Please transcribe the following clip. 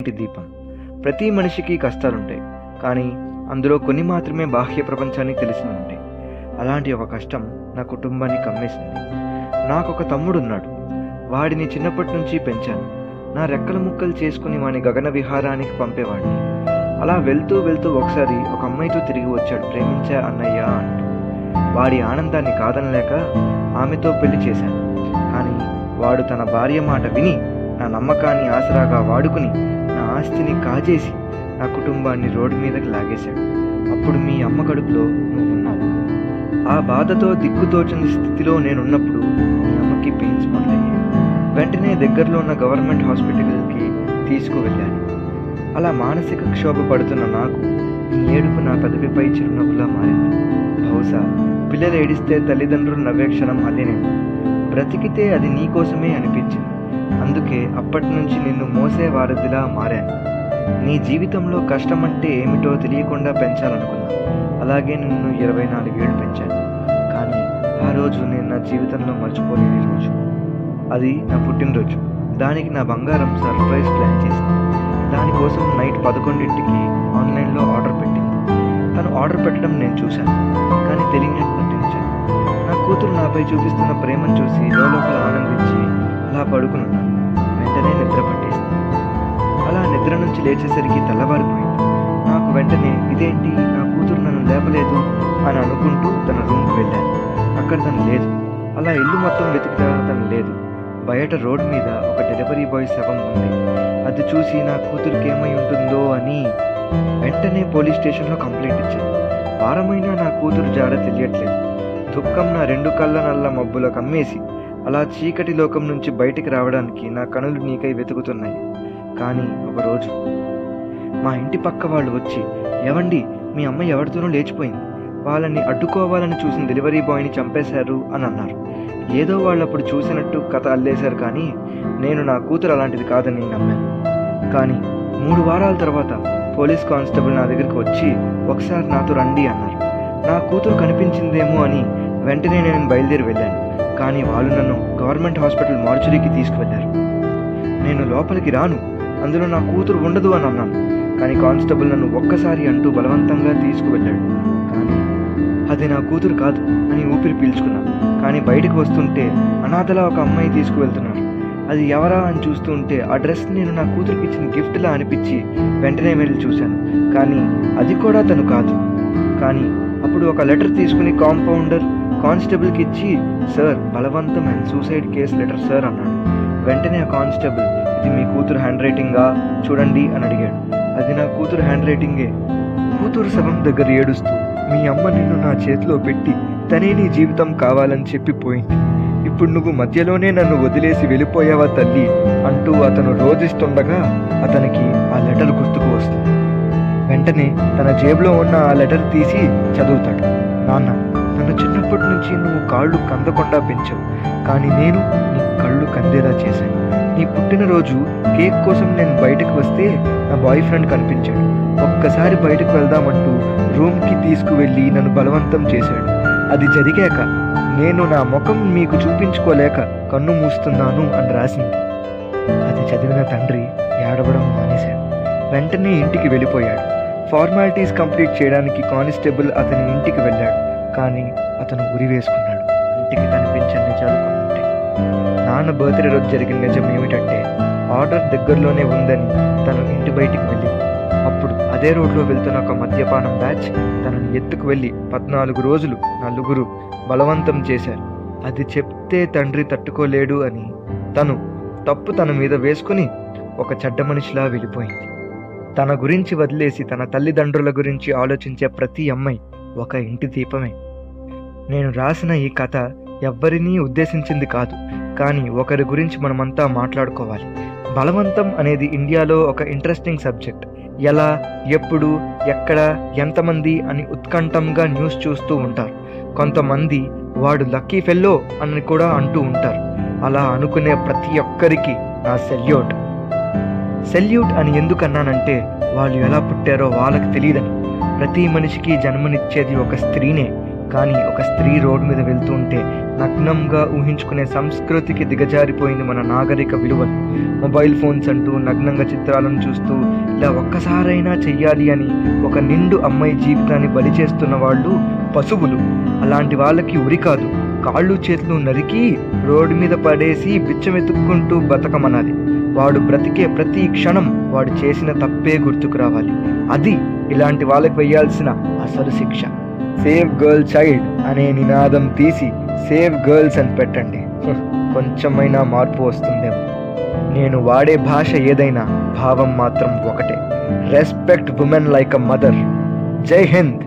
ఇంటి దీపం. ప్రతి మనిషికి కష్టాలుంటాయి కానీ అందులో కొన్ని మాత్రమే బాహ్య ప్రపంచానికి తెలిసి ఉంటాయి అలాంటి ఒక కష్టం నా కుటుంబాన్ని కమ్మేసింది. నాకు ఒక తమ్ముడు ఉన్నాడు వాడిని చిన్నప్పటి నుంచి పెంచాను. నా రెక్కల ముక్కలు చేసుకుని వాని గగన విహారానికి పంపేవాడిని. అలా వెళ్తూ వెళ్తూ ఒకసారి ఒక అమ్మాయితో తిరిగి వచ్చాడు ప్రేమించా అన్నయ్య అంటూ. వాడి ఆనందాన్ని కాదనలేక ఆమెతో పెళ్ళి చేశాను. కానీ వాడు తన భార్య మాట విని నా నమ్మకాన్ని ఆసరాగా వాడుకుని ఆస్తిని కాజేసి నా కుటుంబాన్ని రోడ్డు మీదకి లాగేశాడు. అప్పుడు మీ అమ్మ కడుపులో నువ్వు ఉన్నావు ఆ బాధతో దిక్కుతోచని స్థితిలో నేనున్నప్పుడు మీ అమ్మకి పెయిన్స్ మొదలయ్యాయి. వెంటనే దగ్గరలో ఉన్న గవర్నమెంట్ హాస్పిటల్కి తీసుకువెళ్ళాను. అలా మానసిక క్షోభ పడుతున్న నాకు ఈ ఏడుపు నా పెదవిపై చిరునవ్వులా మారింది. బహుశా పిల్లలు ఏడిస్తే తల్లిదండ్రులు నవ్వే క్షణం అదేనేమో. బ్రతికితే అది నీకోసమే అనిపించింది. అందుకే అప్పటి నుంచి నిన్ను మోసేవారధిలా మారాను. నీ జీవితంలో కష్టం అంటే ఏమిటో తెలియకుండా పెంచాలనుకున్నా అలాగే నిన్ను ఇరవై నాలుగేళ్ళు పెంచాను. కానీ ఆ రోజు నేను నా జీవితంలో మర్చిపోలేని రోజు. అది నా పుట్టినరోజు. దానికి నా బంగారం సర్ప్రైజ్ ప్లాన్ చేసింది దానికోసం నైట్ పదకొండింటికి ఆన్లైన్లో ఆర్డర్ పెట్టింది. తను ఆర్డర్ పెట్టడం నేను చూశాను. కానీ తెలియనట్టు నటించాను నా కూతురు నాపై చూపిస్తున్న ప్రేమను చూసి లోపల ఆనందించి అలా పడుకున్నాను వెంటనే నిద్ర పట్టేసింది. అలా నిద్ర నుంచి లేచేసరికి తెల్లవారిపోయింది. నాకు వెంటనే ఇదేంటి? నా కూతురు నన్ను లేపలేదు అని అనుకుంటూ తన రూమ్కి వెళ్ళాను. అక్కడ తను లేదు. అలా ఇల్లు మొత్తం వెతికితే తను లేదు. బయట రోడ్ మీద ఒక డెలివరీ బాయ్ శవం ఉంది. అది చూసి నా కూతురికి ఏమై ఉంటుందో అని వెంటనే పోలీస్ స్టేషన్లో కంప్లైంట్ ఇచ్చాను. వారమైనా నా కూతురు జాడ తెలియట్లేదు. దుఃఖం నా రెండు కళ్ళ నల్ల మబ్బుల కమ్మేసి అలా చీకటి లోకం నుంచి బయటికి రావడానికి నా కనులు నీకై వెతుకుతున్నాయి. కానీ ఒకరోజు మా ఇంటి పక్క వాళ్ళు వచ్చి ఎవండి మీ అమ్మ ఎవరితోనో లేచిపోయింది. వాళ్ళని అడ్డుకోవాలని చూసిన డెలివరీ బాయ్ని చంపేశారు అని అన్నారు. ఏదో వాళ్ళు అప్పుడు చూసినట్టు కథ అల్లేశారు కానీ నేను నా కూతురు అలాంటిది కాదని నమ్మాను. కానీ మూడు వారాల తర్వాత పోలీస్ కానిస్టేబుల్ నా దగ్గరికి వచ్చి ఒకసారి నాతో రండి అన్నారు. నా కూతురు కనిపించిందేమో అని వెంటనే నేను బయలుదేరి వెళ్ళాను. కానీ వాళ్ళు నన్ను గవర్నమెంట్ హాస్పిటల్ మార్చురీకి తీసుకువెళ్ళారు. నేను లోపలికి రాను. అందులో నా కూతురు ఉండదు అని అన్నాను. కానీ కానిస్టేబుల్ నన్ను ఒక్కసారి అంటూ బలవంతంగా తీసుకువెళ్ళాడు. కానీ అది నా కూతురు కాదు అని ఊపిరి పీల్చుకున్నా. కానీ బయటకు వస్తుంటే అనాథలా ఒక అమ్మాయి తీసుకువెళ్తున్నారు. అది ఎవరా అని చూస్తూ ఉంటే ఆ డ్రెస్ నేను నా కూతురికి ఇచ్చిన గిఫ్ట్లా అనిపించి వెంటనే వెళ్ళి చూశాను. కానీ అది కూడా తను కాదు. కానీ అప్పుడు ఒక లెటర్ తీసుకుని కాంపౌండర్ కానిస్టేబుల్కి ఇచ్చి సార్ బలవంతం and suicide case letter sir అన్నాడు. వెంటనే ఆ కానిస్టేబుల్ ఇది మీ కూతురు హ్యాండ్ రైటింగా చూడండి అని అడిగాడు. అది నా కూతురు హ్యాండ్ రైటింగే కూతురు శవం దగ్గర ఏడుస్తూ మీ అమ్మ నిన్ను నా చేతిలో పెట్టి తనే నీ జీవితం కావాలని చెప్పిపోయింది ఇప్పుడు నువ్వు మధ్యలోనే నన్ను వదిలేసి వెళ్ళిపోయావా తల్లి? అంటూ అతను రోధిస్తుండగా అతనికి ఆ లెటర్ గుర్తుకు వస్తుంది. వెంటనే తన జేబులో ఉన్న ఆ లెటర్ తీసి చదువుతాడు. నాన్న నన్ను చిన్నప్పటి నుంచి నువ్వు కాళ్ళు కందకుండా పెంచావు. కానీ నేను నీ కళ్ళు కందేలా చేశాను. నీ పుట్టినరోజు కేక్ కోసం నేను బయటకు వస్తే నా బాయ్ ఫ్రెండ్ కనిపించాడు. ఒక్కసారి బయటకు వెళ్దామంటూ రూమ్కి తీసుకువెళ్ళి నన్ను బలవంతం చేశాడు. అది జరిగాక నేను నా ముఖం మీకు చూపించుకోలేక కన్ను మూస్తున్నాను అని రాసింది. అది చదివిన తండ్రి ఏడవడం మానేశాడు. వెంటనే ఇంటికి వెళ్ళిపోయాడు. ఫార్మాలిటీస్ కంప్లీట్ చేయడానికి కానిస్టేబుల్ అతని ఇంటికి వెళ్ళాడు. కానీ అతను ఉరి వేసుకున్నాడు. ఇంటికి కనిపించని నిజాలు కొన్ని నాన్న బర్త్డే రోజు జరిగిన నిజం ఏమిటంటే ఆర్డర్ దగ్గరలోనే ఉందని తను ఇంటి బయటికి వెళ్ళింది. అప్పుడు అదే రోడ్లో వెళ్తున్న ఒక మద్యపానం బ్యాచ్ తనని ఎత్తుకు వెళ్ళి పద్నాలుగు రోజులు నలుగురు బలవంతం చేశారు. అది చెప్తే తండ్రి తట్టుకోలేడు అని తను తప్పు తన మీద వేసుకుని ఒక చెడ్డ మనిషిలా వెళ్ళిపోయింది. తన గురించి వదిలేసి తన తల్లిదండ్రుల గురించి ఆలోచించే ప్రతి అమ్మాయి ఒక ఇంటి దీపమే. నేను రాసిన ఈ కథ ఎవ్వరినీ ఉద్దేశించింది కాదు కానీ ఒకరి గురించి మనమంతా మాట్లాడుకోవాలి. బలవంతం అనేది ఇండియాలో ఒక ఇంట్రెస్టింగ్ సబ్జెక్ట్ ఎలా ఎప్పుడు ఎక్కడ ఎంతమంది అని ఉత్కంఠంగా న్యూస్ చూస్తూ ఉంటారు. కొంతమంది వాడు లక్కీ ఫెల్లో అని కూడా అంటూ ఉంటారు. అలా అనుకునే ప్రతి ఒక్కరికి నా సెల్యూట్. సెల్యూట్ అని ఎందుకన్నానంటే వాళ్ళు ఎలా పుట్టారో వాళ్ళకి తెలియదని. ప్రతి మనిషికి జన్మనిచ్చేది ఒక స్త్రీనే. కానీ ఒక స్త్రీ రోడ్ మీద వెళ్తూ ఉంటే నగ్నంగా ఊహించుకునే సంస్కృతికి దిగజారిపోయింది మన నాగరిక విలువలు మొబైల్ ఫోన్స్ అంటూ నగ్నంగా చిత్రాలను చూస్తూ ఇలా ఒక్కసారైనా చెయ్యాలి అని ఒక నిండు అమ్మాయి జీవితాన్ని బలి చేస్తున్న వాళ్ళు పశువులు. అలాంటి వాళ్ళకి ఉరి కాదు. కాళ్ళు చేతులు నరికి రోడ్డు మీద పడేసి బిచ్చమెతుక్కుంటూ బతకమనాలి. వాడు బ్రతికే ప్రతి క్షణం వాడు చేసిన తప్పే గుర్తుకు రావాలి. అది ఇలాంటి వాళ్ళకి వేయాల్సిన అసలు శిక్ష. సేవ్ గర్ల్ చైల్డ్ అనే నినాదం తీసి సేవ్ గర్ల్స్ అని పెట్టండి. కొంచెమైనా మార్పు వస్తుందేమో. నేను వాడే భాష ఏదైనా భావం మాత్రం ఒకటే. Respect women like a mother జై హింద్